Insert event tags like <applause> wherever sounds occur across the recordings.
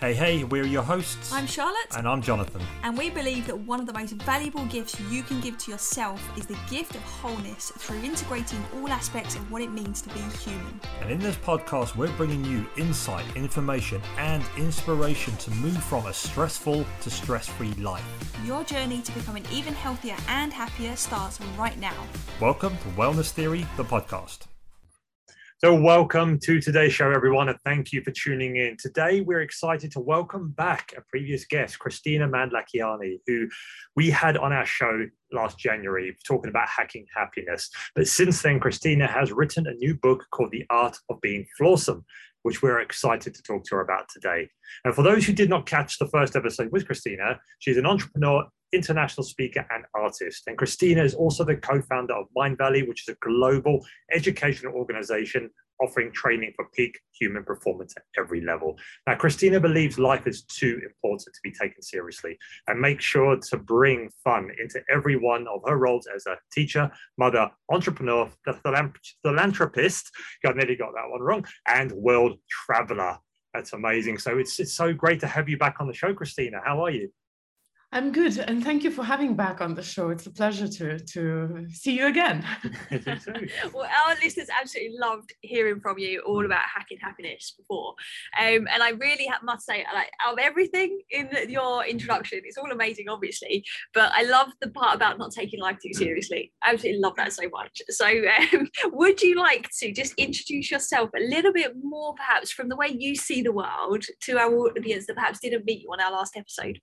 Hey, hey, we're your hosts. I'm Charlotte. And I'm Jonathan. And we believe that one of the most valuable gifts you can give to yourself is the gift of wholeness through integrating all aspects of what it means to be human. And in this podcast, we're bringing you insight, information, and inspiration to move from a stressful to stress free life. Your journey to becoming even healthier and happier starts right now. Welcome to Wellness Theory, the podcast. So, welcome to today's show, everyone, and thank you for tuning in. Today, we're excited to welcome back a previous guest, Kristina Mand-Lakhiani, who we had on our show last January talking about hacking happiness. But since then, Kristina has written a new book called The Art of Being Flawsome, which we're excited to talk to her about today. And for those who did not catch the first episode with Kristina, she's an entrepreneur, international speaker, and artist. And Kristina is also the co founder of Mindvalley, which is a global educational organization offering training for peak human performance at every level. Now, Kristina believes life is too important to be taken seriously and makes sure to bring fun into every one of her roles as a teacher, mother, entrepreneur, philanthropist, God, nearly got that one wrong, and world traveler. That's amazing. So it's, it's so great to have you back on the show, Christina. How are you? I'm good, and thank you for having back on the show. It's a pleasure to to see you again. <laughs> <laughs> well, our listeners absolutely loved hearing from you all about hacking happiness before, um, and I really must say, like out of everything in your introduction, it's all amazing, obviously, but I love the part about not taking life too seriously. I absolutely love that so much. So, um, <laughs> would you like to just introduce yourself a little bit more, perhaps, from the way you see the world to our audience that perhaps didn't meet you on our last episode?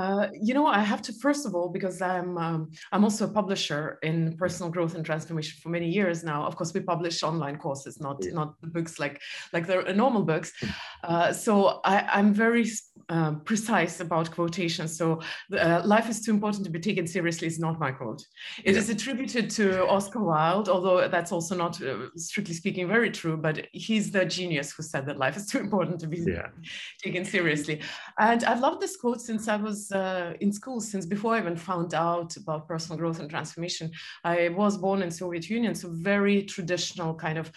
Uh, you know, I have to first of all because I'm um, I'm also a publisher in personal growth and transformation for many years now. Of course, we publish online courses, not yeah. not books like like the normal books. Hmm. Uh, so I, am very uh, precise about quotations. So uh, life is too important to be taken seriously is not my quote. It yeah. is attributed to Oscar Wilde, although that's also not uh, strictly speaking very true. But he's the genius who said that life is too important to be yeah. taken seriously. And I've loved this quote since I was uh, in school since before I even found out about personal growth and transformation. I was born in Soviet Union, so very traditional kind of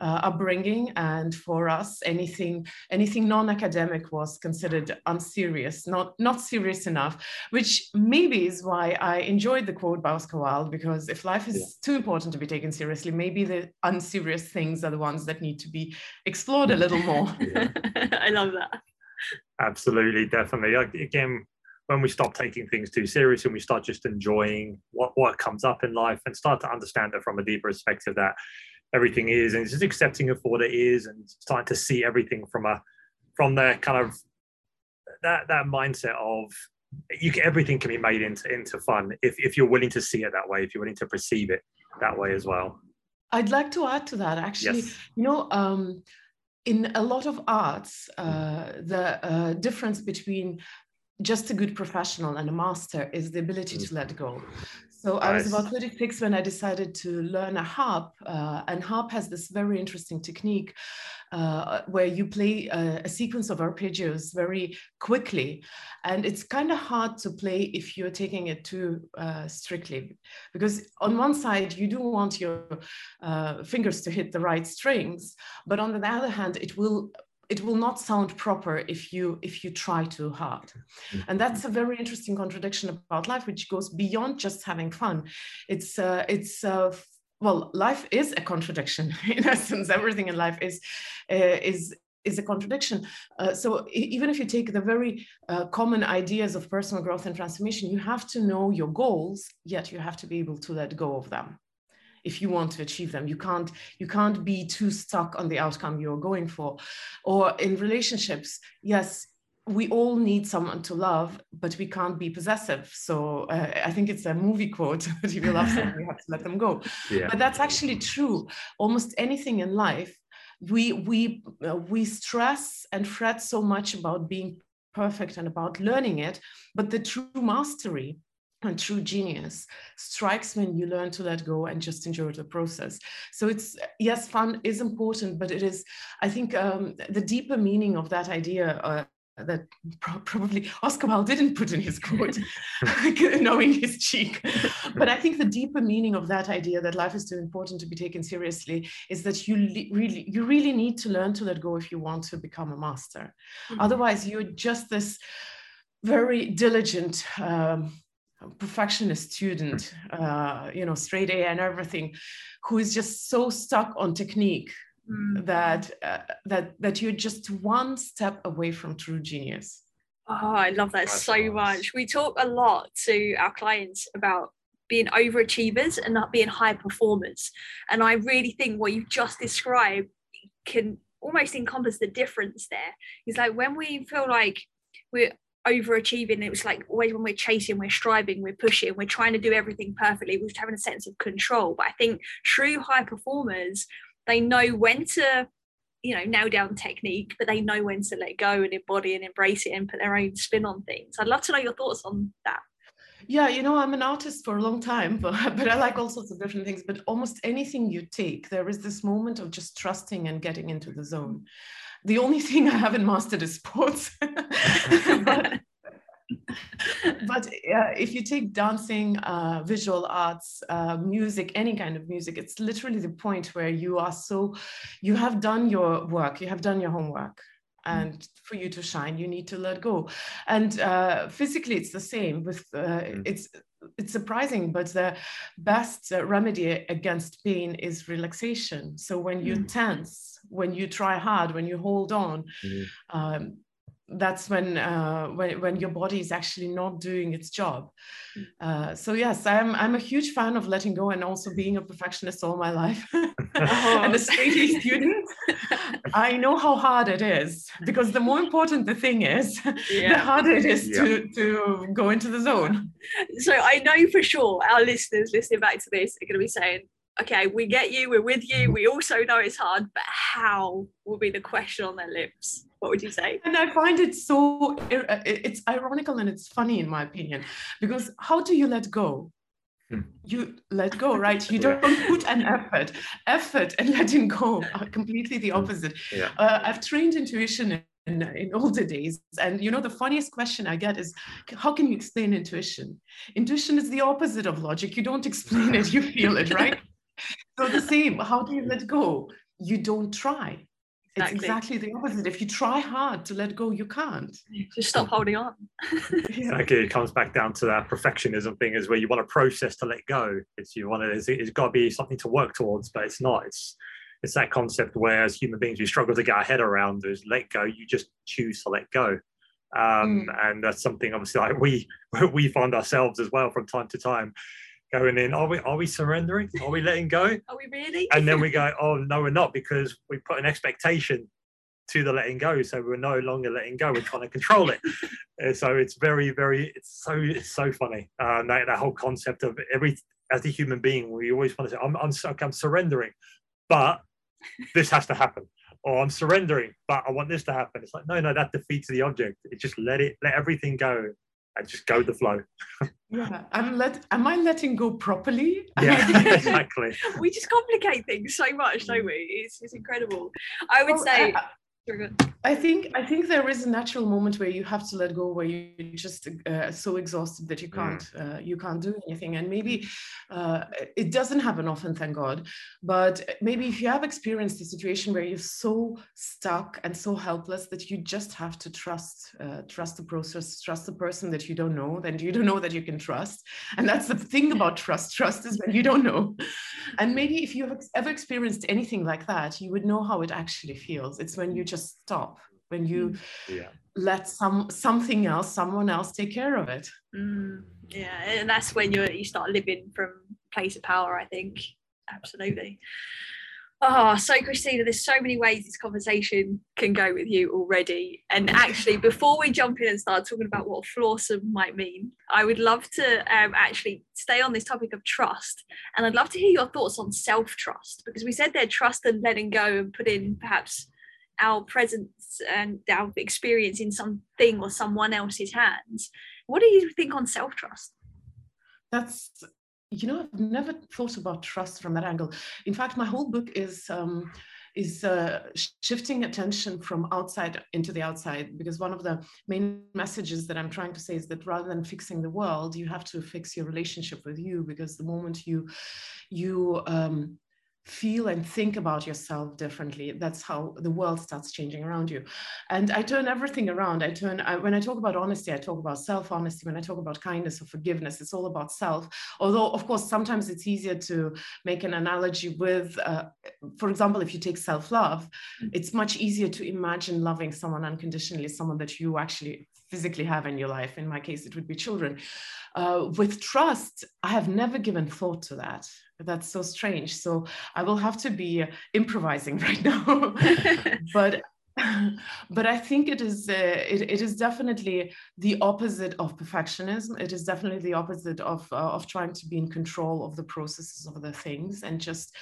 uh, upbringing. And for us, anything anything non-academic was considered unserious, not not serious enough. Which maybe is why I enjoyed the quote by Oscar Wilde, because if life is yeah. too important to be taken seriously, maybe the unserious things are the ones that need to be explored a <laughs> little more. <laughs> I love that. Absolutely, definitely. Again, when we stop taking things too serious and we start just enjoying what, what comes up in life and start to understand it from a deeper perspective that everything is and just accepting it for what it is and starting to see everything from a from the kind of that that mindset of you can, everything can be made into into fun if, if you're willing to see it that way if you're willing to perceive it that way as well i'd like to add to that actually yes. you know um, in a lot of arts uh, the uh, difference between just a good professional and a master is the ability to let go. So nice. I was about 36 when I decided to learn a harp, uh, and harp has this very interesting technique uh, where you play a, a, sequence of arpeggios very quickly, and it's kind of hard to play if you're taking it too uh, strictly, because on one side you do want your uh, fingers to hit the right strings, but on the other hand it will it will not sound proper if you if you try too hard mm-hmm. and that's a very interesting contradiction about life which goes beyond just having fun it's uh, it's uh, well life is a contradiction <laughs> in essence everything in life is uh, is is a contradiction. Uh, so even if you take the very uh, common ideas of personal growth and transformation, you have to know your goals, yet you have to be able to let go of them if you want to achieve them you can't you can't be too stuck on the outcome you're going for or in relationships yes we all need someone to love, but we can't be possessive. So uh, I think it's a movie quote <laughs> that if you love someone, you have to let them go. <laughs> Yeah. But that's actually true. Almost anything in life, we we uh, we stress and fret so much about being perfect and about learning it, but the true mastery and true genius strikes when you learn to let go and just enjoy the process so it's yes fun is important but it is i think um, the deeper meaning of that idea uh, that probably Oscar Wilde didn't put in his quote, <laughs> <laughs> knowing his cheek. But I think the deeper meaning of that idea that life is too important to be taken seriously is that you really, you really need to learn to let go if you want to become a master. Mm-hmm. Otherwise, you're just this very diligent. Um, perfectionist student uh, you know straight a and everything who is just so stuck on technique mm. that uh, that that you're just one step away from true genius oh i love that That's so nice. much we talk a lot to our clients about being overachievers and not being high performers and i really think what you've just described can almost encompass the difference there is like when we feel like we're overachieving. It was like always when we're chasing, we're striving, we're pushing, we're trying to do everything perfectly. We're having a sense of control. But I think true high performers they know when to you know nail down technique but they know when to let go and embody and embrace it and put their own spin on things i'd love to know your thoughts on that yeah you know i'm an artist for a long time <laughs> but, but i like all sorts of different things but almost anything you take there is this moment of just trusting and getting into the zone the only thing i haven't mastered is sports <laughs> but <laughs> but uh, if you take dancing, uh, visual arts, uh, music, any kind of music, it's literally the point where you are so, you have done your work, you have done your homework. Mm. And for you to shine, you need to let go. And uh, physically, it's the same. With uh, mm. it's it's surprising, but the best uh, remedy against pain is relaxation. So when you mm. tense, when you try hard, when you hold on, mm. um, that's when uh, when when your body is actually not doing its job. Mm. Uh, so yes, I'm I'm a huge fan of letting go and also being a perfectionist all my life <laughs> and a straight A student. <laughs> I know how hard it is because the more important the thing is, yeah. the harder it is yeah. to to go into the zone. So I know for sure our listeners listening back to this are going to be saying, okay, we get you, we're with you. We also know it's hard, but how will be the question on their lips? What would you say? And I find it so, it's ironical and it's funny in my opinion, because how do you let go? Hmm. You let go, right? You don't put an effort. Effort and <laughs> letting go are completely the hmm. opposite. Yeah. Uh, I've trained intuition in, in older days. And you know, the funniest question I get is, how can you explain intuition? Intuition is the opposite of logic. You don't explain it, you feel it, right? <laughs> so the same. How do you let go? You don't try. Exactly. It's exactly the opposite. If you try hard to let go, you can't. Just stop holding on. <laughs> <laughs> exactly. It comes back down to that perfectionism thing is where you want a process to let go. It's you want to, it's, it's got to be something to work towards, but it's not. It's it's that concept where as human beings we struggle to get our head around is let go. You just choose to let go. Um, mm. and that's something obviously like we <laughs> we find ourselves as well from time to time going in, are we are we surrendering? Are we letting go? <laughs> Are we really? And then we go, oh no, we're not because we put an expectation to the letting go. So we're no longer letting go. We're trying to control it. <laughs> so it's very, very, it's so it's so funny. Um, that, that whole concept of every as a human being, we always want to say, I'm I'm, I'm surrendering, but this has to happen. Or I'm surrendering, but I want this to happen. It's like, no, no, that defeats the object. It just let it let everything go and just go with the flow. yeah, I'm let. Am I letting go properly? Yeah, <laughs> exactly. we just complicate things so much, don't we? It's, it's incredible. I would well, say. Uh, I think I think there is a natural moment where you have to let go, where you're just uh, so exhausted that you mm. can't uh, you can't do anything, and maybe uh, it doesn't happen often, thank God. But maybe if you have experienced a situation where you're so stuck and so helpless that you just have to trust uh, trust the process, trust the person that you don't know, then you don't know that you can trust, and that's the thing <laughs> about trust. Trust is when you don't know, and maybe if you have ever experienced anything like that, you would know how it actually feels. It's when you just stop when you mm, yeah. let some something else someone else take care of it mm, yeah and that's when you you start living from place of power i think absolutely Oh, so Kristina, there's so many ways this conversation can go with you already. And actually, before we jump in and start talking about what flawsome might mean, I would love to um, actually stay on this topic of trust. And I'd love to hear your thoughts on self trust because we said there trust and letting go and put in perhaps our presence and our experience in something or someone else's hands. What do you think on self trust? That's you know, I've never thought about trust from that angle. In fact, my whole book is um, is uh, shifting attention from outside into the outside because one of the main messages that i'm trying to say is that rather than fixing the world you have to fix your relationship with you because the moment you you um, feel and think about yourself differently that's how the world starts changing around you. And i turn everything around. I turn I, when i talk about honesty i talk about self honesty when i talk about kindness or forgiveness it's all about self. Although of course sometimes it's easier to make an analogy with uh, for example if you take self love mm. it's much easier to imagine loving someone unconditionally someone that you actually physically have in your life. In my case it would be children. Uh, with trust i have never given thought to that that's so strange. So i will have to be improvising <laughs> right now. <laughs> But but i think it is uh, it, it is definitely the opposite of perfectionism. It is definitely the opposite of uh, of trying to be in control of the processes of the things and just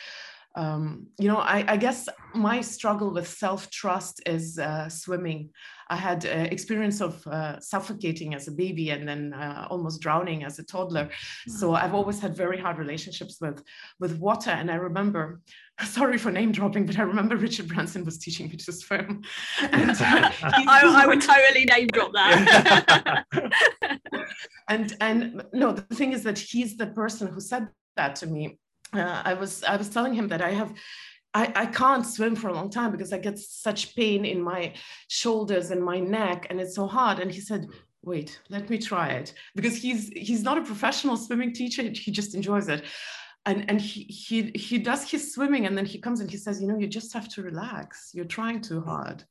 um, you know, I, I, guess my struggle with self-trust is uh, swimming. I had uh, experience of uh, suffocating as a baby and then uh, almost drowning as a toddler. So mm-hmm. I've always had very hard relationships with with water. And I remember, <laughs> sorry for name dropping, but I remember Richard Branson was teaching me to swim. <laughs> And <laughs> I, I would totally name drop that. and and no, the thing is that he's the person who said that to me uh, I was I was telling him that I have I, I can't swim for a long time because I get such pain in my shoulders and my neck and it's so hard. And he said, wait, let me try it. Because he's he's not a professional swimming teacher, he just enjoys it. And, and he, he he does his swimming and then he comes and he says, you know, you just have to relax. You're trying too hard.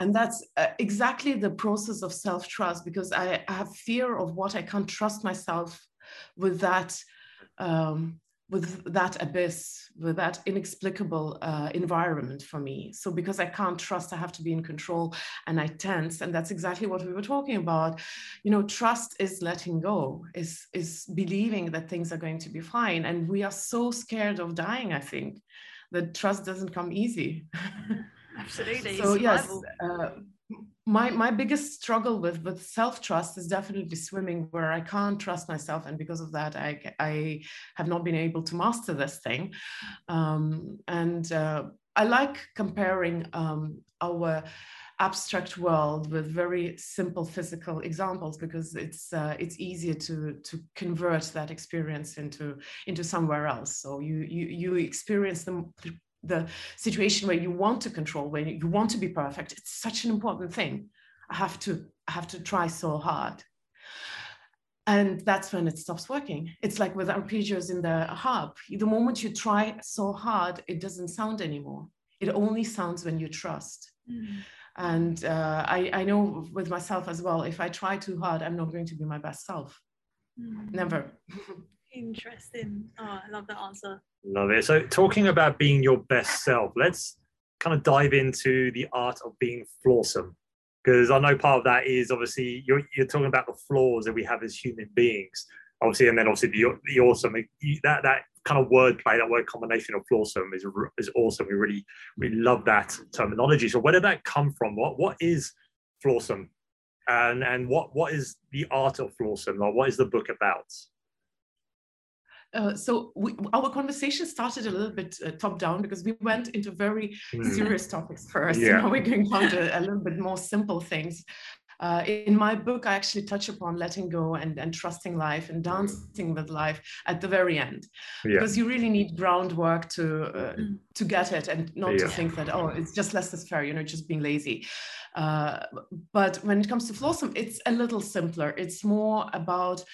And that's uh, exactly the process of self-trust because I, I, have fear of what I can't trust myself with that um, with that abyss, with that inexplicable uh, environment for me. So because I can't trust, I have to be in control and I tense. And that's exactly what we were talking about. You know, trust is letting go, is, is believing that things are going to be fine. And we are so scared of dying, I think, that trust doesn't come easy. <laughs> Absolutely. so yes, uh, my my biggest struggle with with self trust is definitely swimming where i can't trust myself and because of that i i have not been able to master this thing. Um, and uh, i like comparing um, our abstract world with very simple physical examples because it's uh, it's easier to to convert that experience into into somewhere else. So you you you experience them the situation where you want to control, where you want to be perfect, it's such an important thing. I have to, I have to try so hard. And that's when it stops working. It's like with arpeggios in the harp. The moment you try so hard, it doesn't sound anymore. It only sounds when you trust. Mm. And uh, I, I know with myself as well, if I try too hard, I'm not going to be my best self. Mm. Never. <laughs> Interesting. Oh, I love that answer. Love it. So, talking about being your best self, let's kind of dive into the art of being flawsome. Because I know part of that is obviously you're, you're talking about the flaws that we have as human beings, obviously, and then obviously the, the awesome that that kind of wordplay, that word combination of flawsome is is awesome. We really we love that terminology. So, where did that come from? What what is flawsome, and and what what is the art of flawsome, or what is the book about? Uh, so we, our conversation started a little bit uh, top down because we went into very mm. serious topics first. Yeah. <laughs> Now we're going down to a little bit more simple things. Uh, in my book, I actually touch upon letting go and, and trusting life and dancing with life at the very end, yeah. because you really need groundwork to uh, mm. to get it and not yeah. to think that oh it's just laissez-faire, you know, just being lazy. Uh, but when it comes to Flawsome, it's a little simpler. It's more about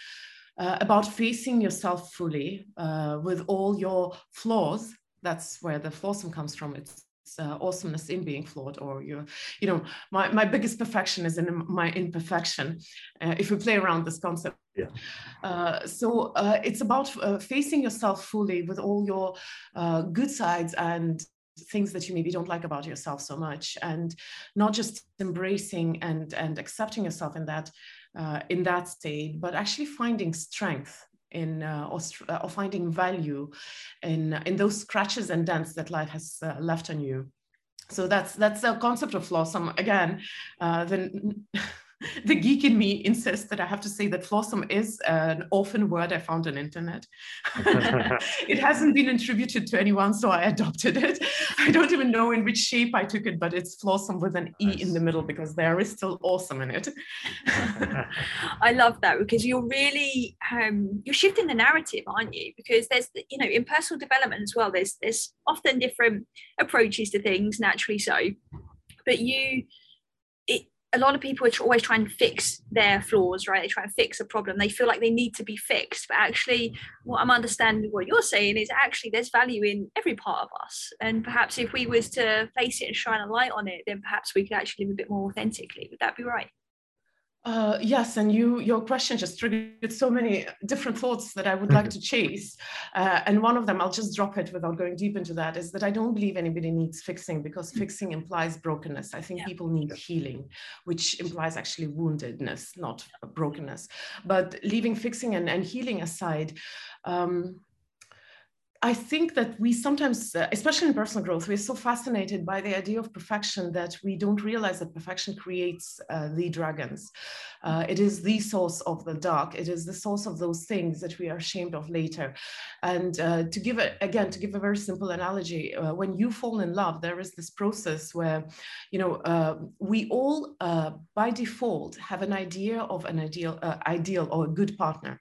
uh, about facing yourself fully uh, with all your flaws. That's where the flawsome comes from. It's uh, awesomeness in being flawed or you you know my, my biggest perfection is in my imperfection uh, if we play around this concept yeah uh, so uh, it's about uh, facing yourself fully with all your uh, good sides and things that you maybe don't like about yourself so much and not just embracing and and accepting yourself in that uh, in that state, but actually finding strength in uh, or, uh, or, finding value in in those scratches and dents that life has uh, left on you. So that's that's the concept of flawsome. Again, uh, the <laughs> <laughs> the geek in me insists that I have to say that flawsome is an orphan word I found on internet. <laughs> it hasn't been attributed to anyone, so I adopted it. I don't even know in which shape I took it, but it's flawsome with an E in the middle because there is still awesome in it. <laughs> I love that because you're really um, you're shifting the narrative, aren't you? Because there's you know in personal development as well. There's there's often different approaches to things, naturally so, but you a lot of people are always trying to fix their flaws, right? They try and fix a problem. They feel like they need to be fixed. But actually, what I'm understanding what you're saying is actually there's value in every part of us. And perhaps if we was to face it and shine a light on it, then perhaps we could actually live a bit more authentically. Would that be right? Uh, yes, and you your question just triggered so many different thoughts that I would like <laughs> to chase. Uh, and one of them, I'll just drop it without going deep into that, is that I don't believe anybody needs fixing because mm. fixing implies brokenness. I think yeah. people need healing, which implies actually woundedness, not brokenness. But leaving fixing and, and healing aside, um, I think that we sometimes, uh, especially in personal growth, we're so fascinated by the idea of perfection that we don't realize that perfection creates uh, the dragons. Uh, it is the source of the dark. It is the source of those things that we are ashamed of later. And uh, to give it again, to give a very simple analogy, uh, when you fall in love, there is this process where, you know, uh, we all by default have an idea of an ideal, ideal or a good partner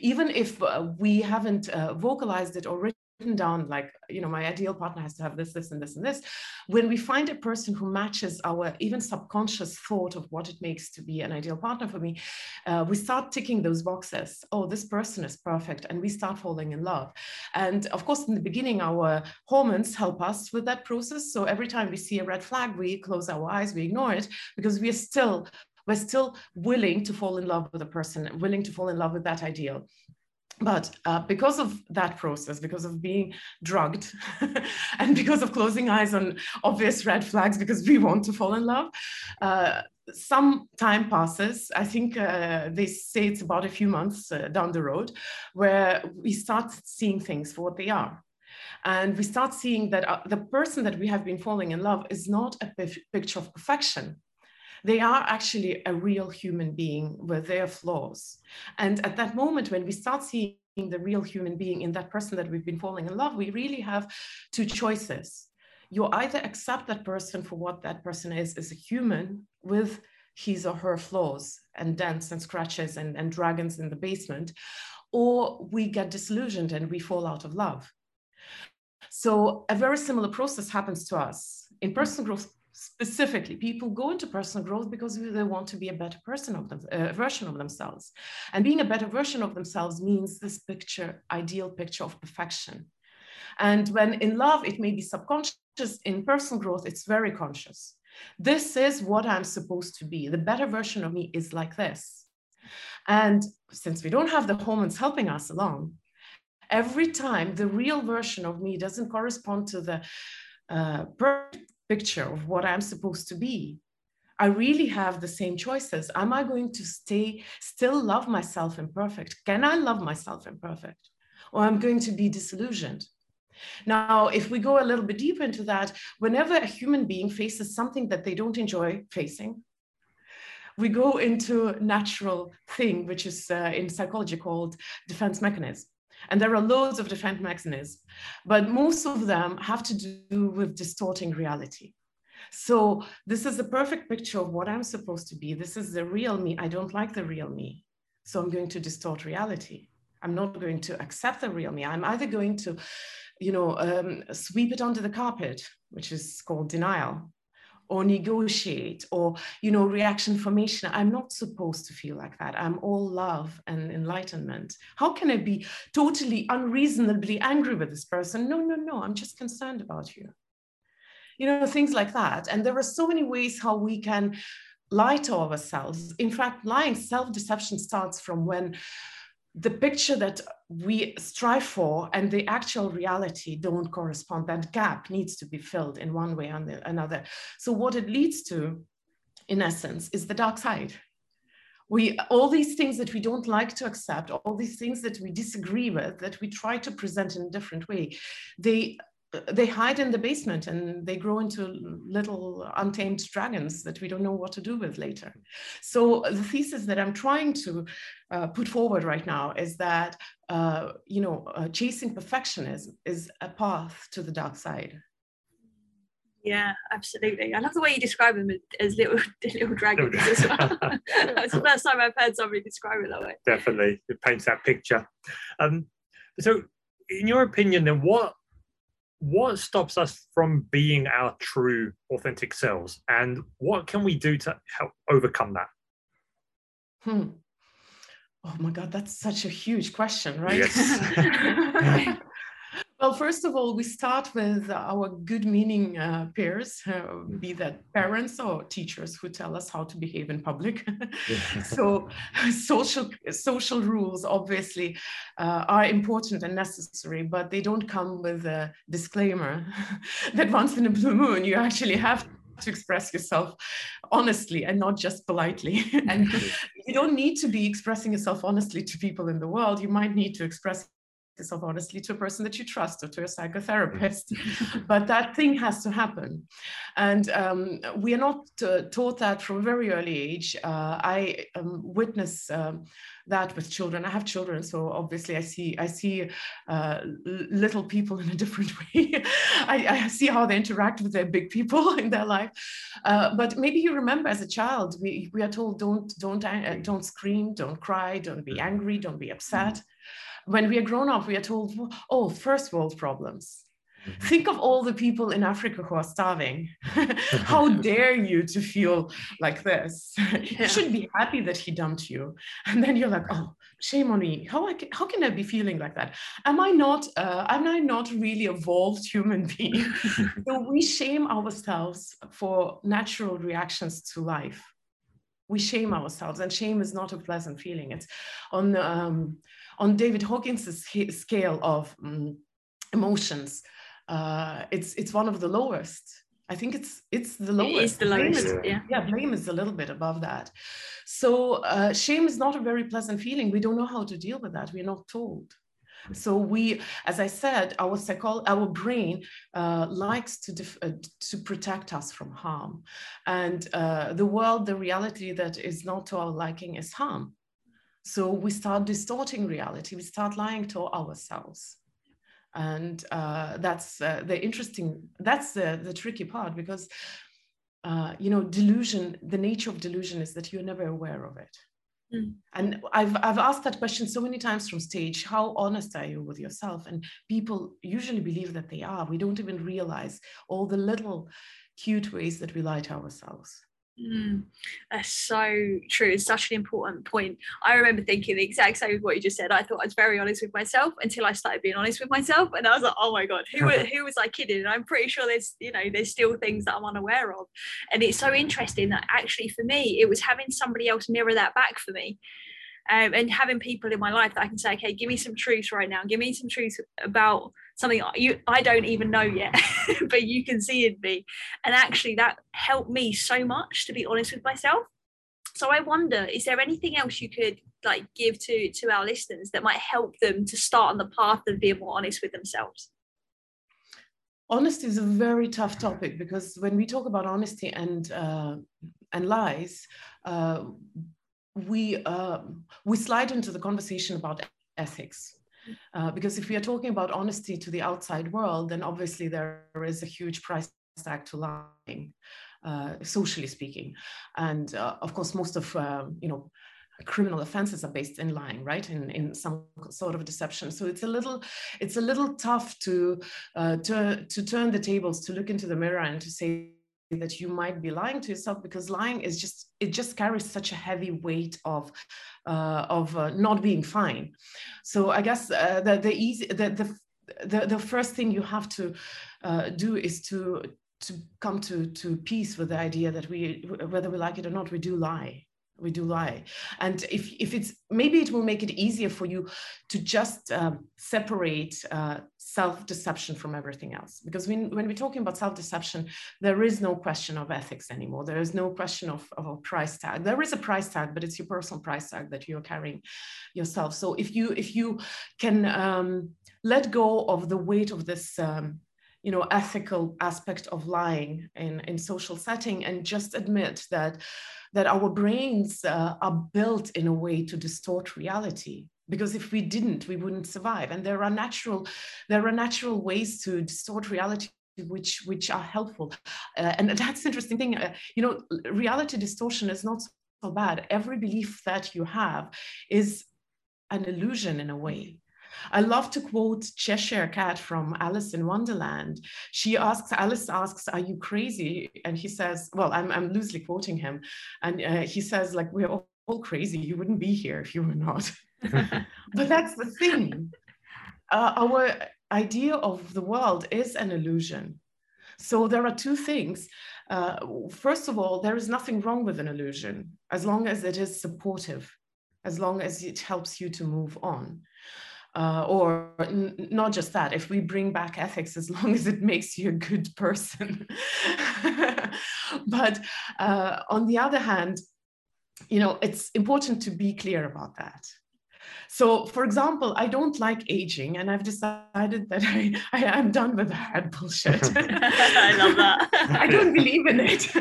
even if uh, we haven't uh, vocalized it or written down like you know my ideal partner has to have this this and this and this. When we find a person who matches our even subconscious thought of what it makes to be an ideal partner for me uh, we start ticking those boxes. Oh this person is perfect and we start falling in love. And of course in the beginning our hormones help us with that process. So every time we see a red flag we close our eyes we ignore it because we are still we're still willing to fall in love with a person willing to fall in love with that ideal but uh, because of that process, because of being drugged, <laughs> and because of closing eyes on obvious red flags, because we want to fall in love, uh, some time passes. I think uh, they say it's about a few months uh, down the road, where we start seeing things for what they are. And we start seeing that uh, the person that we have been falling in love is not a picture of perfection they are actually a real human being with their flaws. And at that moment, when we start seeing the real human being in that person that we've been falling in love, we really have two choices. You either accept that person for what that person is, as a human with his or her flaws and dents and scratches and, and dragons in the basement, or we get disillusioned and we fall out of love. So a very similar process happens to us. In personal growth specifically people go into personal growth because they want to be a better person of them uh, version of themselves. And being a better version of themselves means this picture ideal picture of perfection. And when in love it may be subconscious in personal growth it's very conscious. This is what i'm supposed to be. The better version of me is like this. And since we don't have the hormones helping us along every time the real version of me doesn't correspond to the uh, picture of what I'm supposed to be, I really have the same choices. Am I going to stay, still love myself imperfect? Can I love myself imperfect? Or I'm going to be disillusioned? Now, if we go a little bit deeper into that, whenever a human being faces something that they don't enjoy facing, we go into natural thing, which is uh, in psychology called defense mechanism. And there are loads of defense mechanisms, but most of them have to do with distorting reality. So this is the perfect picture of what I'm supposed to be. This is the real me. I don't like the real me. So I'm going to distort reality. I'm not going to accept the real me. I'm either going to, you know, um, sweep it under the carpet, which is called denial, or negotiate or you know reaction formation. I'm not supposed to feel like that. I'm all love and enlightenment. How can i be totally unreasonably angry with this person? No no no. I'm just concerned about you. You know things like that. And there are so many ways how we can lie to ourselves. In fact lying self-deception starts from when the picture that we strive for and the actual reality don't correspond. That gap needs to be filled in one way or another. So what it leads to, in essence, is the dark side. We all these things that we don't like to accept, all these things that we disagree with, that we try to present in a different way, they they hide in the basement and they grow into little untamed dragons that we don't know what to do with later. So the thesis that I'm trying to uh, put forward right now is that uh, you know uh, chasing perfectionism is a path to the dark side. Yeah, absolutely. I love the way you describe them as little <laughs> little dragons <laughs> as well. <laughs> That's the first time I've heard somebody describe it that way. Definitely, it paints that picture. Um, so, in your opinion, then what what stops us from being our true authentic selves and what can we do to help overcome that hmm. oh my god that's such a huge question right yes. <laughs> Well, first of all, we start with our good meaning uh, peers, uh, be that parents or teachers who tell us how to behave in public. <laughs> so social, social rules obviously uh, are important and necessary, but they don't come with a disclaimer <laughs> that once in a blue moon, you actually have to express yourself honestly and not just politely. <laughs> and you don't need to be expressing yourself honestly to people in the world. You might need to express yourself honestly to a person that you trust or to a psychotherapist. <laughs> but that thing has to happen. And um, we are not uh, taught that from a very early age. Uh, I um, witness um, that with children. I have children, so obviously I see I see uh, little people in a different <laughs> way. I, I, see how they interact with their big people <laughs> in their life. Uh, but maybe you remember as a child, we, we are told don't don't uh, don't scream, don't cry, don't be angry, don't be upset. When we are grown up, we are told, oh, first world problems. Mm-hmm. Think of all the people in Africa who are starving. <laughs> How <laughs> dare you to feel like this? <laughs> Yeah. You should be happy that he dumped you. And then you're like, oh, shame on me. How, I can, how can I be feeling like that? Am I not, uh, am I not really evolved human being? so we shame ourselves for natural reactions to life. We shame ourselves, and shame is not a pleasant feeling. It's on um, on David Hawkins' scale of um, emotions, uh, it's it's one of the lowest. I think it's it's the lowest. It is the lowest. Is, yeah. yeah, blame is a little bit above that. So uh, shame is not a very pleasant feeling. We don't know how to deal with that. We're not told. So we, as I said, our psycho- our brain uh, likes to def- uh, to protect us from harm, and uh, the world, the reality that is not to our liking is harm. So we start distorting reality, we start lying to ourselves. And uh, that's uh, the interesting, that's the, the tricky part because, uh, you know, delusion, the nature of delusion is that you're never aware of it. Mm. And I've, I've asked that question so many times from stage how honest are you with yourself? And people usually believe that they are. We don't even realize all the little cute ways that we lie to ourselves. Mm, that's so true. It's such an important point. I remember thinking the exact same as what you just said. I thought I was very honest with myself until I started being honest with myself, and I was like, "Oh my god, who <laughs> who was I kidding?" And I'm pretty sure there's you know there's still things that I'm unaware of, and it's so interesting that actually for me it was having somebody else mirror that back for me um, and having people in my life that I can say, okay, give me some truth right now. Give me some truth about something you I don't even know yet, <laughs> but you can see in me. And actually, that helped me so much to be honest with myself. So I wonder, is there anything else you could like give to to our listeners that might help them to start on the path of being more honest with themselves? Honesty is a very tough topic because when we talk about honesty and uh, and lies, uh, we uh, we slide into the conversation about ethics. Uh, because if we are talking about honesty to the outside world, then obviously there is a huge price tag to lying, uh, socially speaking. And uh, of course, most of um, you know criminal offenses are based in lying right in, in some sort of deception so it's a little it's a little tough to uh, to to turn the tables to look into the mirror and to say that you might be lying to yourself because lying is just it just carries such a heavy weight of uh, of uh, not being fine. So i guess uh, the the easy the, the the, the first thing you have to uh, do is to to come to to peace with the idea that we whether we like it or not we do lie we do lie. And if, if it's maybe it will make it easier for you to just um, separate uh, self-deception from everything else. Because when, when we're talking about self-deception there is no question of ethics anymore. There is no question of, of a price tag. There is a price tag but it's your personal price tag that you're carrying yourself. So if you if you can um, let go of the weight of this um, you know ethical aspect of lying in in social setting and just admit that that our brains uh, are built in a way to distort reality. Because if we didn't we wouldn't survive. And there are natural there are natural ways to distort reality which which are helpful. Uh, and that's interesting thing uh, you know reality distortion is not so bad. Every belief that you have is an illusion in a way I love to quote Cheshire Cat from Alice in Wonderland. She asks, Alice asks, Are you crazy? And he says, Well, I'm, I'm loosely quoting him. And uh, he says, like, we're all, all crazy. You wouldn't be here if you were not. <laughs> but that's the thing. Uh, our idea of the world is an illusion. So there are two things. Uh, first of all, there is nothing wrong with an illusion as long as it is supportive, as long as it helps you to move on. Uh, or n- not just that, if we bring back ethics, as long as it makes you a good person. <laughs> but uh, on the other hand, you know, it's important to be clear about that. So, for example, I don't like aging, and I've decided that <laughs> I, I am done with that bullshit. <laughs> I love <laughs> that. I don't believe in it.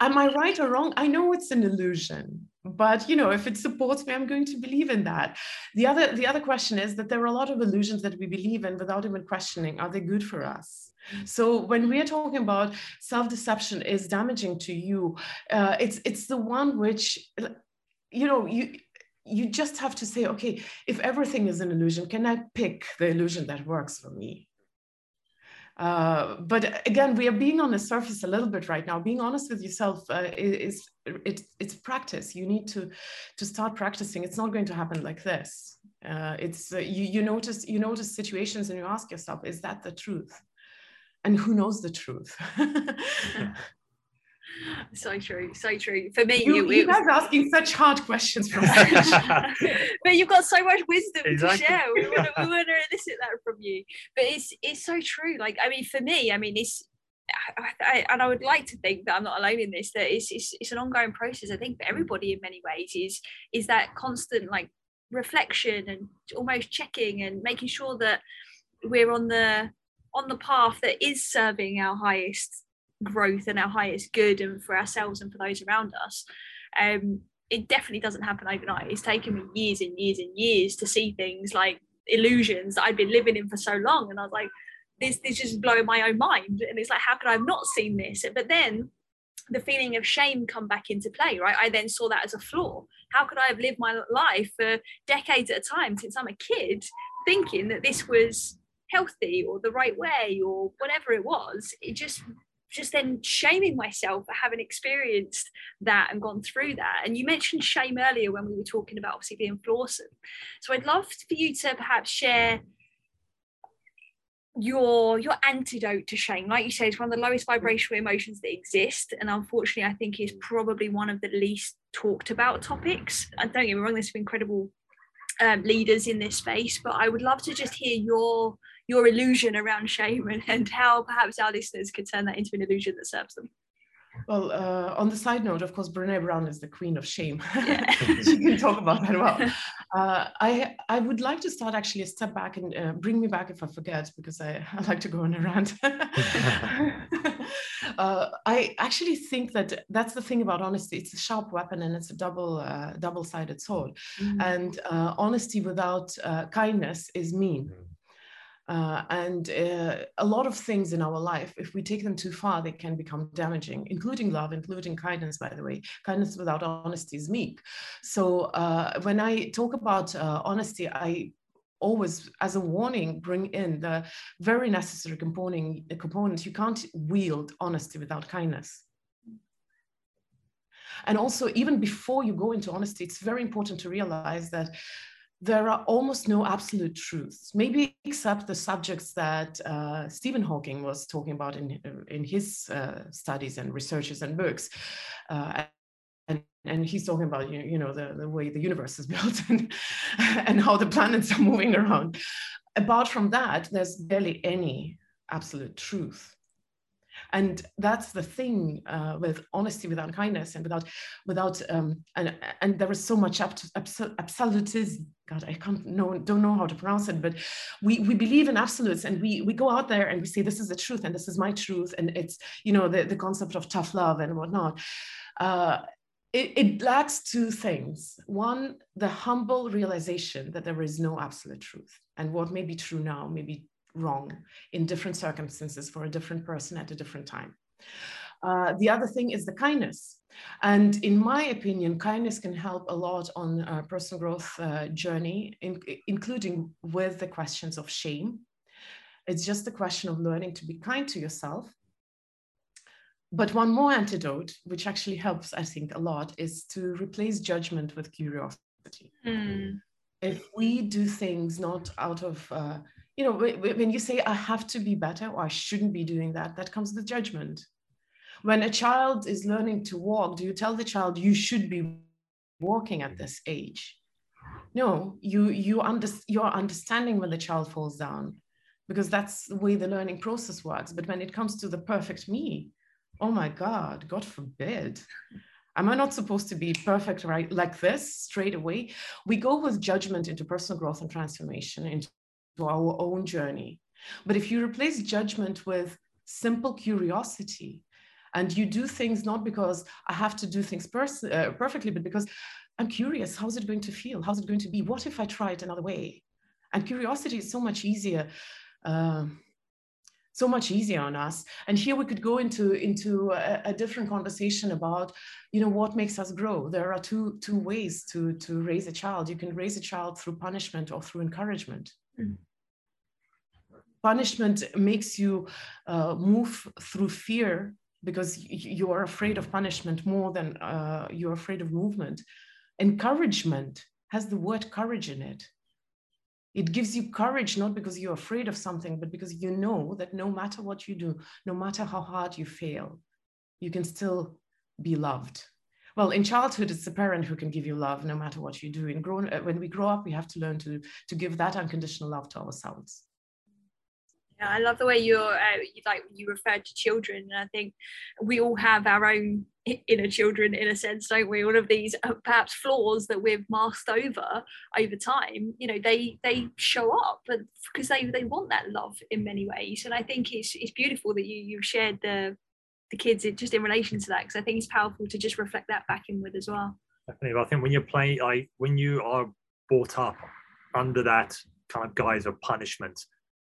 am I right or wrong? I know it's an illusion, but you know, if it supports me, I'm going to believe in that. The other, the other question is that there are a lot of illusions that we believe in without even questioning: Are they good for us? So when we are talking about self-deception is damaging to you, uh, it's it's the one which you know you you just have to say, okay, if everything is an illusion, can I pick the illusion that works for me? Uh, but again, we are being on the surface a little bit right now. Being honest with yourself uh, is it's it's practice. You need to to start practicing. It's not going to happen like this. Uh, it's uh, you you notice you notice situations and you ask yourself, is that the truth? And who knows the truth? <laughs> <laughs> so true so true for me you, you guys was... asking such hard questions from <laughs> but you've got so much wisdom exactly. to share we want, to, we <laughs> want to elicit that from you but it's it's so true like i mean for me i mean it's I, I, and I would like to think that I'm not alone in this. That it's, it's it's an ongoing process. I think for everybody in many ways is is that constant like reflection and almost checking and making sure that we're on the on the path that is serving our highest growth and our highest good and for ourselves and for those around us um, it definitely doesn't happen overnight. It's taken me years and years and years to see things like illusions that i'd been living in for so long. And i was like this this just blowing my own mind. And it's like how could i have not seen this? But then the feeling of shame come back into play right? I then saw that as a flaw. How could i have lived my life for decades at a time since i'm a kid thinking that this was healthy or the right way or whatever it was? It just just then shaming myself for having experienced that and gone through that. And you mentioned shame earlier when we were talking about obviously being flawsome. So I'd love for you to perhaps share your your antidote to shame like you say it's one of the lowest vibrational emotions that exist and unfortunately i think is probably one of the least talked about topics and don't get me wrong there's some incredible um, leaders in this space but i would love to just hear your your illusion around shame and, and how perhaps our listeners could turn that into an illusion that serves them. Well, uh, on the side note, of course, Brene Brown is the queen of shame. Yeah. <laughs> she can talk about that well. <laughs> Uh, I I would like to start actually a step back and uh, bring me back if I forget because I, I like to go on a rant. <laughs> Uh, I actually think that that's the thing about honesty. It's a sharp weapon and it's a double uh, double sided sword. Mm-hmm. And uh, honesty without kindness is mean. Mm-hmm. Uh, and uh, a lot of things in our life, if we take them too far, they can become damaging, including love, including kindness, by the way. Kindness without honesty is meek. So uh, when I talk about uh, honesty, I always, as a warning, bring in the very necessary component, components. You can't wield honesty without kindness. And also, even before you go into honesty, it's very important to realize that there are almost no absolute truths, maybe except the subjects that uh, Stephen Hawking was talking about in, in his uh, studies and researches and books. Uh, and, and he's talking about, you, you know, the, the way the universe is <laughs> built and, and how the planets are <laughs> moving around. Apart from that, there's barely any absolute truth. And that's the thing uh, with honesty without kindness and without without um, and and there is so much absolutism god i can't know don't know how to pronounce it but we we believe in absolutes and we we go out there and we say this is the truth and this is my truth and it's you know the, the concept of tough love and whatnot uh, it, it lacks two things. One, the humble realization that there is no absolute truth. And what may be true now may be wrong in different circumstances for a different person at a different time. Uh, the other thing is the kindness. And in my opinion, kindness can help a lot on a personal growth uh, journey, in, including with the questions of shame. It's just a question of learning to be kind to yourself. But one more antidote, which actually helps, I think, a lot, is to replace judgment with curiosity. Mm. If we do things not out of uh, you know, when you say, I have to be better or I shouldn't be doing that, that comes with judgment. When a child is learning to walk, do you tell the child you should be walking at this age? No, you you under, you're understanding when the child falls down because that's the way the learning process works. But when it comes to the perfect me, oh my God, God forbid. Am I not supposed to be perfect right like this straight away? We go with judgment into personal growth and transformation, into to our own journey. But if you replace judgment with simple curiosity, and you do things not because I have to do things pers- uh, perfectly, but because I'm curious, how's it going to feel? How's it going to be? What if I try it another way? And curiosity is so much easier. Uh, so much easier on us and here we could go into into a, a, different conversation about you know what makes us grow there are two two ways to to raise a child you can raise a child through punishment or through encouragement Punishment makes you uh, move through fear because you are afraid of punishment more than uh, you're afraid of movement. Encouragement has the word courage in it. It gives you courage not because you're afraid of something, but because you know that no matter what you do, no matter how hard you fail, you can still be loved well in childhood it's the parent who can give you love no matter what you do. In grown uh, when we grow up we have to learn to to give that unconditional love to ourselves. Yeah, I love the way you're uh, you, like you referred to children, and I think we all have our own inner children in a sense, don't we? All of these uh, perhaps flaws that we've masked over over time, you know, they they show up, because they they want that love in many ways, and I think it's it's beautiful that you you've shared the the kids just in relation to that because I think it's powerful to just reflect that back inward as well. Definitely, I think when you're playing, like when you are brought up under that kind of guise of punishment,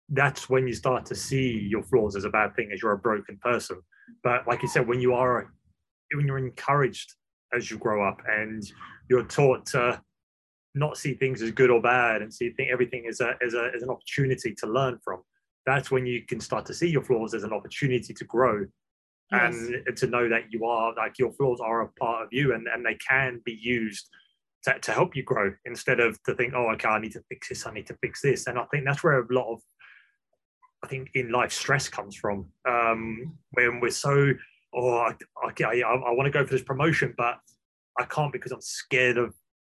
that's when you start to see your flaws as a bad thing, as you're a broken person. But like you said, when you are, when you're encouraged as you grow up and you're taught to not see things as good or bad and see think everything as a as a as an opportunity to learn from. That's when you can start to see your flaws as an opportunity to grow yes. and to know that you are like your flaws are a part of you and, and they can be used to, to help you grow instead of to think oh okay i need to fix this i need to fix this and i think that's where a lot of i think in life stress comes from um when we're so oh okay I, I want to go for this promotion but i can't because i'm scared of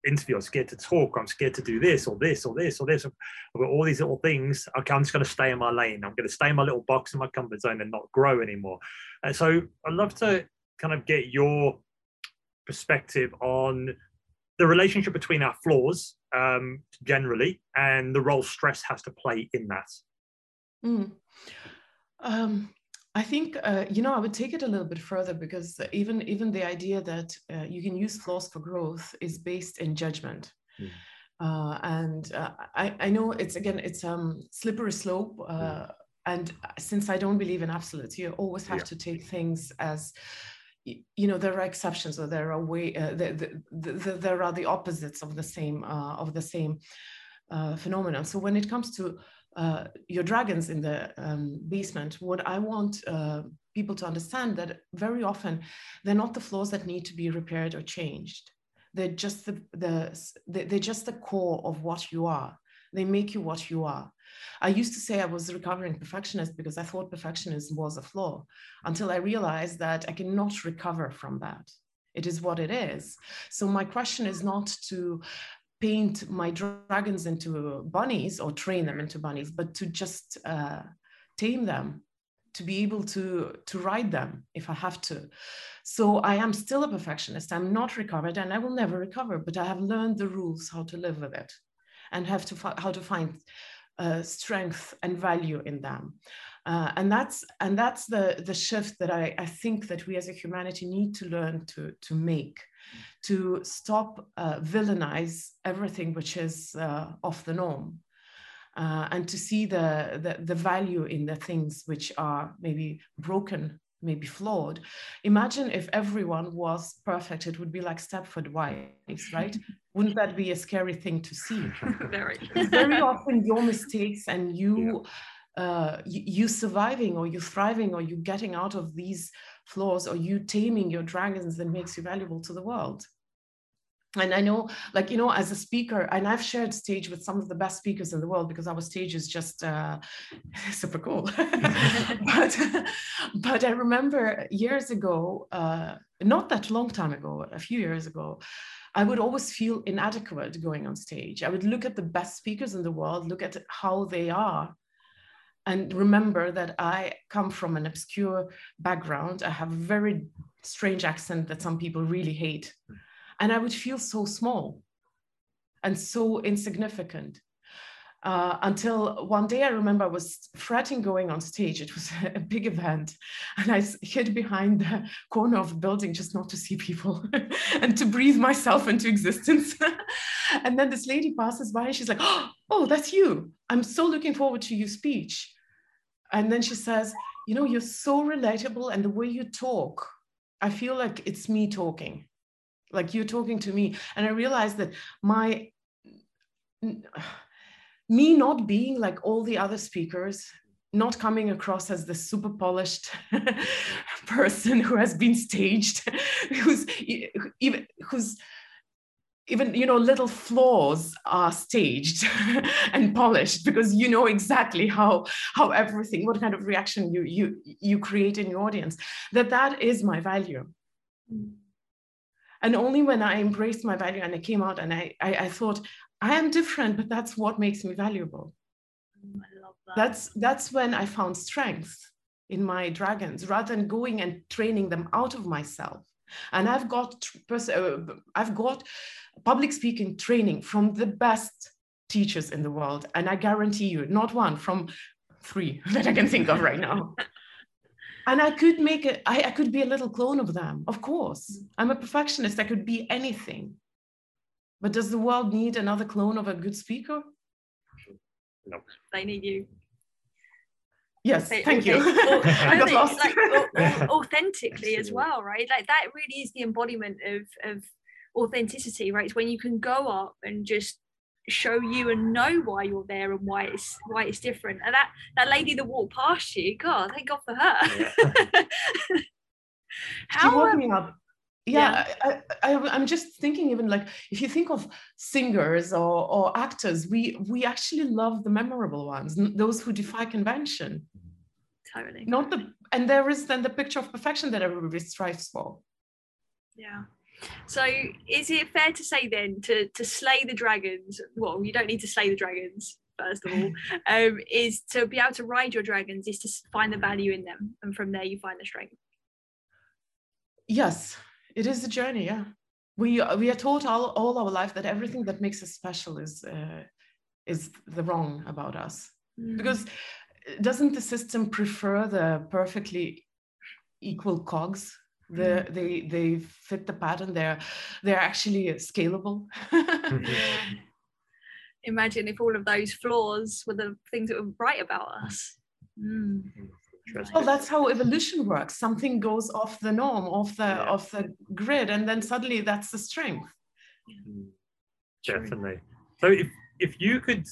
interview. I'm scared to talk. I'm scared to do this or this or this or this. I've got all these little things. Okay, I'm just going to stay in my lane. I'm going to stay in my little box in my comfort zone and not grow anymore. And so I'd love to kind of get your perspective on the relationship between our flaws um, generally and the role stress has to play in that. Mm. Um, I think uh, you know I would take it a little bit further because even even the idea that uh, you can use flaws for growth is based in judgment. Mm. Uh, and uh, I, I know it's again it's um slippery slope mm. and since I don't believe in absolutes you always have yeah. to take things as you know there are exceptions or there are way uh, the, the, the, there are the opposites of the same uh, of the same phenomenon so when it comes to uh, your dragons in the um, basement, what I want uh, people to understand that very often they're not the flaws that need to be repaired or changed. They're just the, the they're just the core of what you are. They make you what you are. I used to say I was a recovering perfectionist because I thought perfectionism was a flaw until I realized that I cannot recover from that. It is what it is. So my question is not to paint my dragons into bunnies or train them into bunnies, but to just uh, tame them to be able to to ride them if I have to. So I am still a perfectionist. I'm not recovered, and I will never recover. But I have learned the rules how to live with it, and have to how to find uh, strength and value in them. Uh, and that's and that's the the shift that I, I think that we as a humanity need to learn to to make to stop uh, villainize everything which is uh, off the norm. Uh, and to see the, the, the value in the things which are maybe broken maybe flawed. Imagine if everyone was perfect it would be like stepford wives right? <laughs> Wouldn't that be a scary thing to see? <laughs> Very. Very often your mistakes and you yeah. Uh, you, you, surviving or you thriving or you getting out of these flaws or you taming your dragons that makes you valuable to the world. And i know like you know as a speaker and i've shared stage with some of the best speakers in the world because our stage is just uh, <laughs> super cool. <laughs> <laughs> But but i remember years ago uh, not that long time ago a few years ago i would always feel inadequate going on stage. I would look at the best speakers in the world look at how they are and remember that I come from an obscure background. I have a very strange accent that some people really hate. And I would feel so small and so insignificant. Uh, until one day I remember I was fretting going on stage. It was <laughs> a big event. And I hid behind the corner of the building just not to see people <laughs> and to breathe myself into existence. <laughs> and then this lady passes by and she's like, Oh, that's you. I'm so looking forward to your speech. And then she says, You know, you're so relatable, and the way you talk, I feel like it's me talking, like you're talking to me. And I realized that my, <sighs> me not being like all the other speakers, not coming across as the super polished <laughs> person who has been staged, <laughs> who's even who's even you know little flaws are staged <laughs> and polished because you know exactly how how everything what kind of reaction you you you create in your audience that that is my value mm. and only when i embraced my value and i came out and I, I i, thought i am different but that's what makes me valuable mm, I love that. that's that's when i found strength in my dragons rather than going and training them out of myself and i've got uh, i've got public speaking training from the best teachers in the world. And I guarantee you, not one, from three <laughs> that I can think of right now. <laughs> and I could make it, I, I could be a little clone of them, of course. I'm a perfectionist, I could be anything. But does the world need another clone of a good speaker? No. They need you. Yes, thank you. <laughs> like, <laughs> authentically as well, right? Like that really is the embodiment of of authenticity, right? It's when you can go up and just show you and know why you're there and why it's why it's different. And that that lady that walked past you, God, thank God for her. Yeah. How woke me up. Yeah, yeah. I, I, I'm just thinking even like if you think of singers or, or actors, we we actually love the memorable ones, those who defy convention. Totally. Not the and there is then the picture of perfection that everybody strives for. Yeah. So is it fair to say then to to slay the dragons? Well, you don't need to slay the dragons first of all. <laughs> Um, is to be able to ride your dragons is to find the value in them, and from there you find the strength. Yes, it is a journey. Yeah, we we are taught all, all our life that everything that makes us special is uh, is the wrong about us mm. because doesn't the system prefer the perfectly equal cogs the, mm-hmm. they they fit the pattern they're they're actually scalable mm-hmm. <laughs> imagine if all of those flaws were the things that were right about us mm. Well that's how evolution works something goes off the norm off the yeah. off the grid and then suddenly that's the strength mm. definitely so if if you could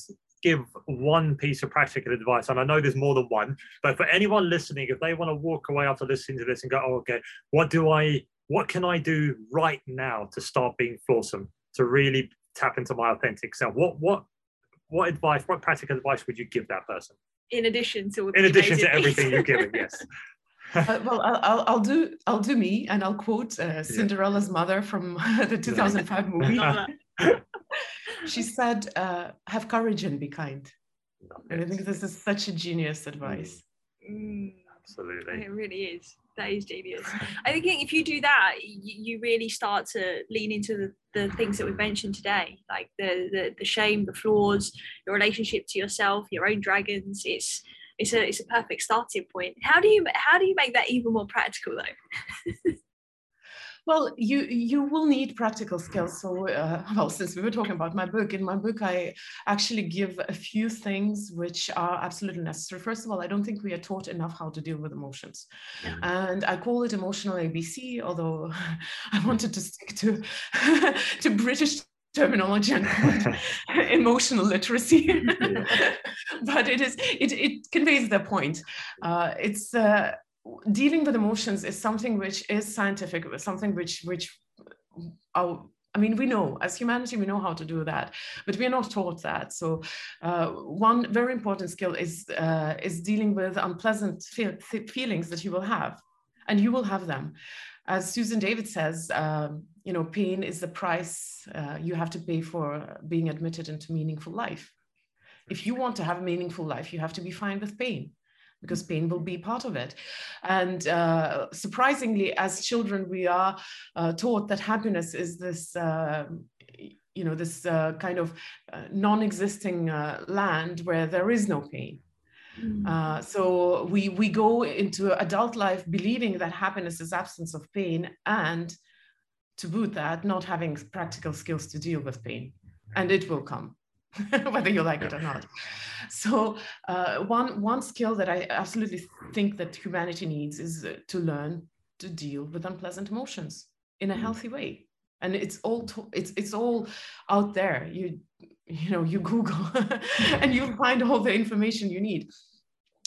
give one piece of practical advice, and I know there's more than one, but for anyone listening, if they want to walk away after listening to this and go, oh, okay, what do I, what can I do right now to start being flawsome, to really tap into my authentic self? What, what, what advice, what practical advice would you give that person? In addition to in addition to everything you're giving, yes. <laughs> uh, well, I'll, I'll do I'll do me, and I'll quote uh, Cinderella's yeah. mother from <laughs> the 2005 <laughs> movie she said, uh, have courage and be kind. And I think this is such a genius advice. Mm, Absolutely. It really is. That is genius. <laughs> I think if you do that, you, you really start to lean into the, the things that we've mentioned today, like the, the the shame, the flaws, your relationship to yourself, your own dragons. It's it's a it's a perfect starting point. How do you how do you make that even more practical though? <laughs> Well, you you will need practical skills. So, uh, <laughs> well, since we were talking about my book, in my book, I actually give a few things which are absolutely necessary. First of all, I don't think we are taught enough how to deal with emotions, yeah. and I call it emotional ABC. Although <laughs> I wanted to stick to <laughs> to British terminology and emotional literacy but it is it, it conveys the point uh, it's uh, dealing with emotions is something which is scientific, something which which our I mean, we know as humanity, we know how to do that, but we are not taught that. So, uh, one very important skill is uh, is dealing with unpleasant feel feelings that you will have, and you will have them. As Susan David says, um, you know, pain is the price uh, you have to pay for being admitted into meaningful life. If you want to have a meaningful life, you have to be fine with pain because pain will be part of it. And uh, surprisingly, as children, we are uh, taught that happiness is this. Uh, you know this uh, kind of uh, non-existing uh, land where there is no pain mm. so we we go into adult life believing that happiness is absence of pain and to boot that not having practical skills to deal with pain and it will come <laughs> whether you like it or not. <laughs> So uh, one one skill that I absolutely think that humanity needs is uh, to learn to deal with unpleasant emotions in a mm. healthy way. And it's all to, it's it's all out there. You you know you Google <laughs> and you find all the information you need.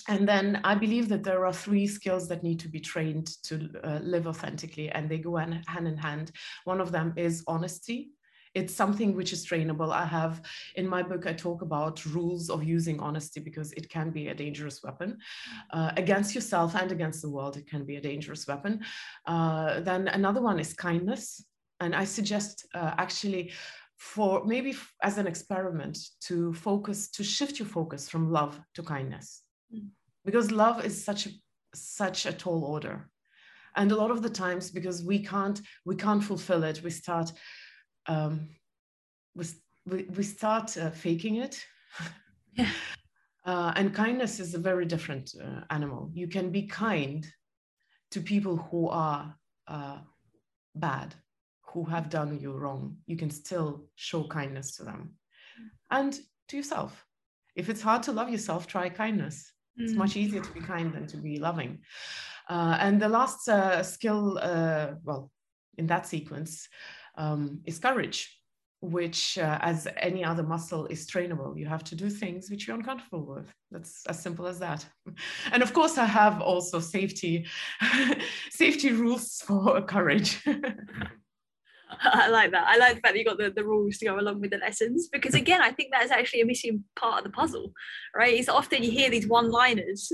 And then I believe that there are three skills that need to be trained to uh, live authentically, and they go hand in hand. One of them is honesty it's something which is trainable. I have in my book, I talk about rules of using honesty because it can be a dangerous weapon uh, against yourself and against the world. It can be a dangerous weapon. Uh, then another one is kindness. And I suggest uh, actually for maybe as an experiment to focus, to shift your focus from love to kindness. Mm. Because love is such a, such a tall order and a lot of the times because we can't we can't fulfill it we start um, we, we start uh, faking it. <laughs> yeah. Uh, and kindness is a very different uh, animal. You can be kind to people who are uh, bad, who have done you wrong. You can still show kindness to them and to yourself. If it's hard to love yourself, try kindness. Mm. It's much easier to be kind than to be loving. Uh, and the last uh, skill, well, in that sequence, um, is courage, which, uh, as any other muscle, is trainable. You have to do things which you're uncomfortable with. That's as simple as that. <laughs> And of course, I have also safety <laughs> safety rules for <laughs> courage. I like that. I like the fact that you got the, the rules to go along with the lessons because again, I think that's actually a missing part of the puzzle, right? It's often you hear these one-liners,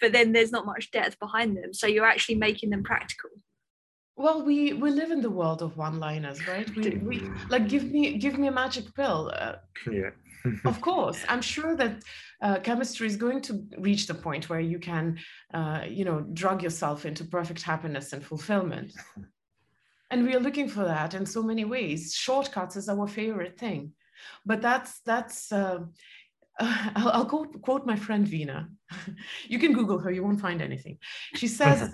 but then there's not much depth behind them. So you're actually making them practical. Well, we we live in the world of one-liners, right? <laughs> We, we like give me give me a magic pill. Uh, yeah. of <laughs> course, I'm sure that uh, chemistry is going to reach the point where you can, uh, you know, drug yourself into perfect happiness and fulfillment. <laughs> And we are looking for that in so many ways. Shortcuts is our favorite thing, but that's that's. Uh, I'll, I'll quote, quote my friend Vina. you can Google her; you won't find anything. She says,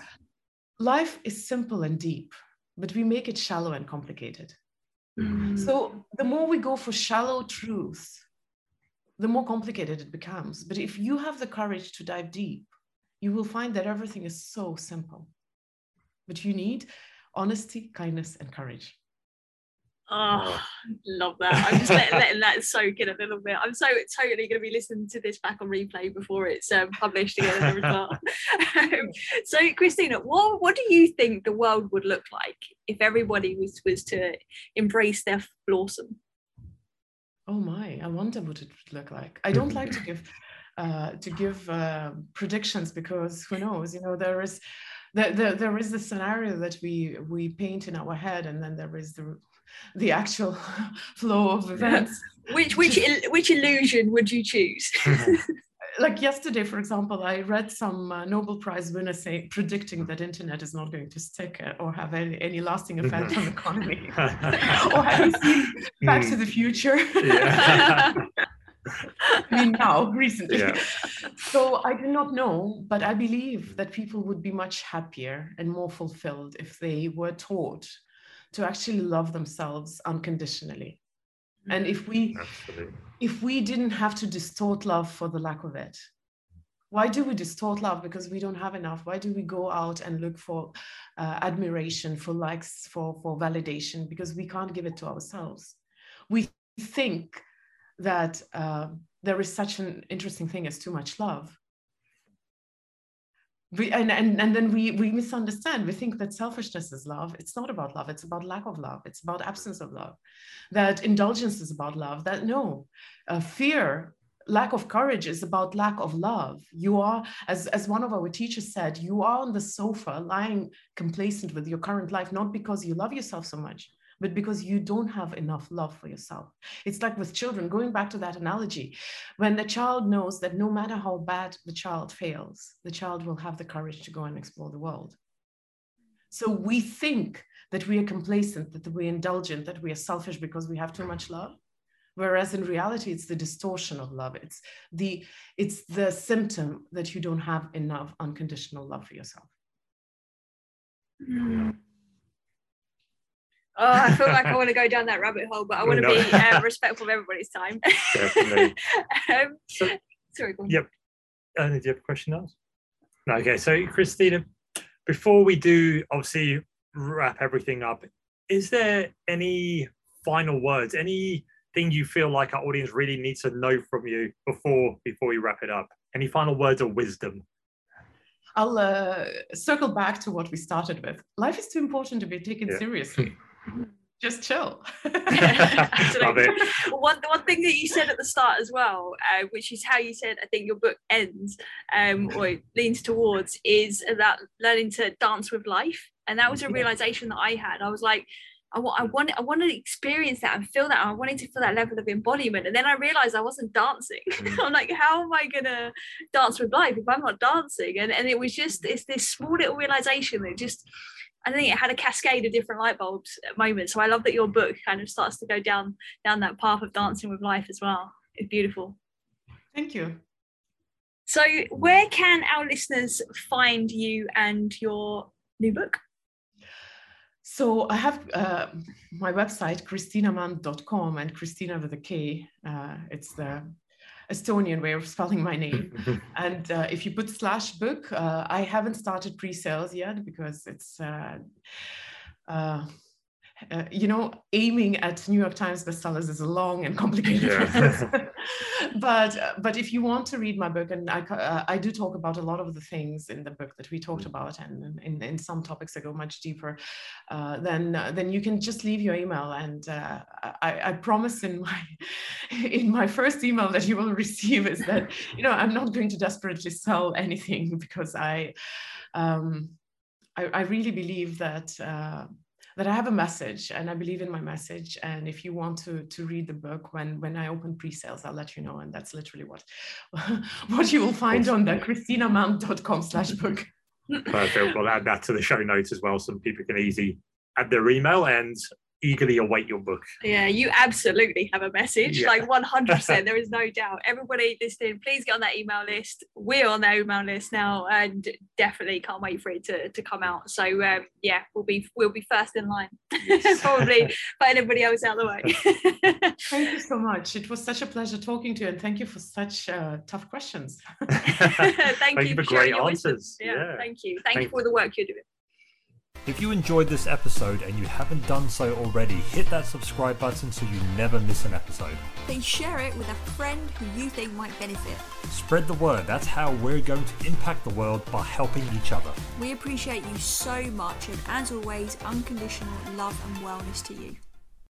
life is simple and deep, but we make it shallow and complicated. Mm. So the more we go for shallow truths, the more complicated it becomes. But if you have the courage to dive deep, you will find that everything is so simple. But you need honesty, kindness, and courage. Oh, love that. I'm just letting, <laughs> letting, that soak in a little bit. I'm so totally going to be listening to this back on replay before it's um, published again. <laughs> um, so, Kristina, what, what do you think the world would look like if everybody was, was to embrace their flawsome? Oh my, I wonder what it would look like. I don't like to <laughs> give uh, to give uh, predictions because who knows? You know, there is there, there, there is the scenario that we we paint in our head, and then there is the the actual <laughs> flow of events. Which which which illusion would you choose? <laughs> like <laughs> yesterday, for example, I read some uh, Nobel Prize winner saying predicting that internet is not going to stick uh, or have any, any lasting effect on the economy. or have you seen Back to hmm. the Future? I mean, now, recently. Yeah. So I do not know, but I believe that people would be much happier and more fulfilled if they were taught to actually love themselves unconditionally. And if we Absolutely. if we didn't have to distort love for the lack of it, why do we distort love because we don't have enough why do we go out and look for uh, admiration for likes for for validation because we can't give it to ourselves we think that uh, there is such an interesting thing as too much love. We, and, and, and then we, we misunderstand. We think that selfishness is love. It's not about love. It's about lack of love. It's about absence of love. That indulgence is about love. That no, uh, fear, lack of courage is about lack of love. You are, as, as one of our teachers said, you are on the sofa lying complacent with your current life, not because you love yourself so much, but because you don't have enough love for yourself. It's like with children, going back to that analogy, when the child knows that no matter how bad the child fails, the child will have the courage to go and explore the world. So we think that we are complacent, that we're indulgent, that we are selfish because we have too much love. Whereas in reality, it's the distortion of love. It's the, it's the symptom that you don't have enough unconditional love for yourself. Mm. Oh, I feel like I want to go down that rabbit hole, but I want to be uh, <laughs> respectful of everybody's time. <laughs> Um, so, sorry, go on. Yep. Uh, do you have a question else? No, okay. So, Kristina, before we do obviously wrap everything up, is there any final words, anything you feel like our audience really needs to know from you before before we wrap it up? Any final words of wisdom? I'll uh, circle back to what we started with. Life is too important to be taken yeah. seriously. <laughs> just chill. <laughs> <laughs> one, one thing that you said at the start as well, uh, which is how you said, I think your book ends um, or leans towards, is about learning to dance with life. And that was a realization that I had. I was like, I want, I want, I want to experience that and feel that. I wanted to feel that level of embodiment, and then I realized I wasn't dancing. Mm. I'm like, how am I gonna dance with life if I'm not dancing? And and it was just it's this small little realization that just I think it had a cascade of different light bulbs at moments. So I love that your book kind of starts to go down down that path of dancing with life as well. It's beautiful. Thank you. So where can our listeners find you and your new book? So I have uh, my website, kristinamand.com and Kristina with a K. Uh, it's the Estonian way of spelling my name. <laughs> and uh, if you put slash book, uh, I haven't started pre-sales yet because it's uh, uh uh, you know, aiming at New York Times bestsellers is a long and complicated yeah. process. <laughs> but uh, but if you want to read my book, and I uh, I do talk about a lot of the things in the book that we talked about, and in, in some topics I go much deeper, uh, then uh, then you can just leave your email, and uh, I, I promise in my <laughs> in my first email that you will <laughs> receive is that you know I'm not going to desperately sell anything because I. Um, I, I really believe that that I have a message and I believe in my message. And if you want to to read the book when when I open pre-sales, I'll let you know. And that's literally what <laughs> what you will find on the kristinamand.com slash book. Perfect. We'll add that to the show notes as well, so people can easily add their email and eagerly await your book. Yeah, you absolutely have a message, yeah. like 100%. <laughs> there is no doubt. Everybody listening, please get on that email list. We're on that email list now, and definitely can't wait for it to, to come out. So um, yeah, we'll be we'll be first in line, yes. <laughs> probably for anybody else out the way. <laughs> thank you so much. It was such a pleasure talking to you, and thank you for such uh, tough questions. thank, thank, you, you for, great answers. Yeah, yeah, thank you. Thank, thank you for the work you're doing. If you enjoyed this episode and you haven't done so already, hit that subscribe button so you never miss an episode. Then share it with a friend who you think might benefit. Spread the word. That's how we're going to impact the world by helping each other. We appreciate you so much, and as always, unconditional love and wellness to you.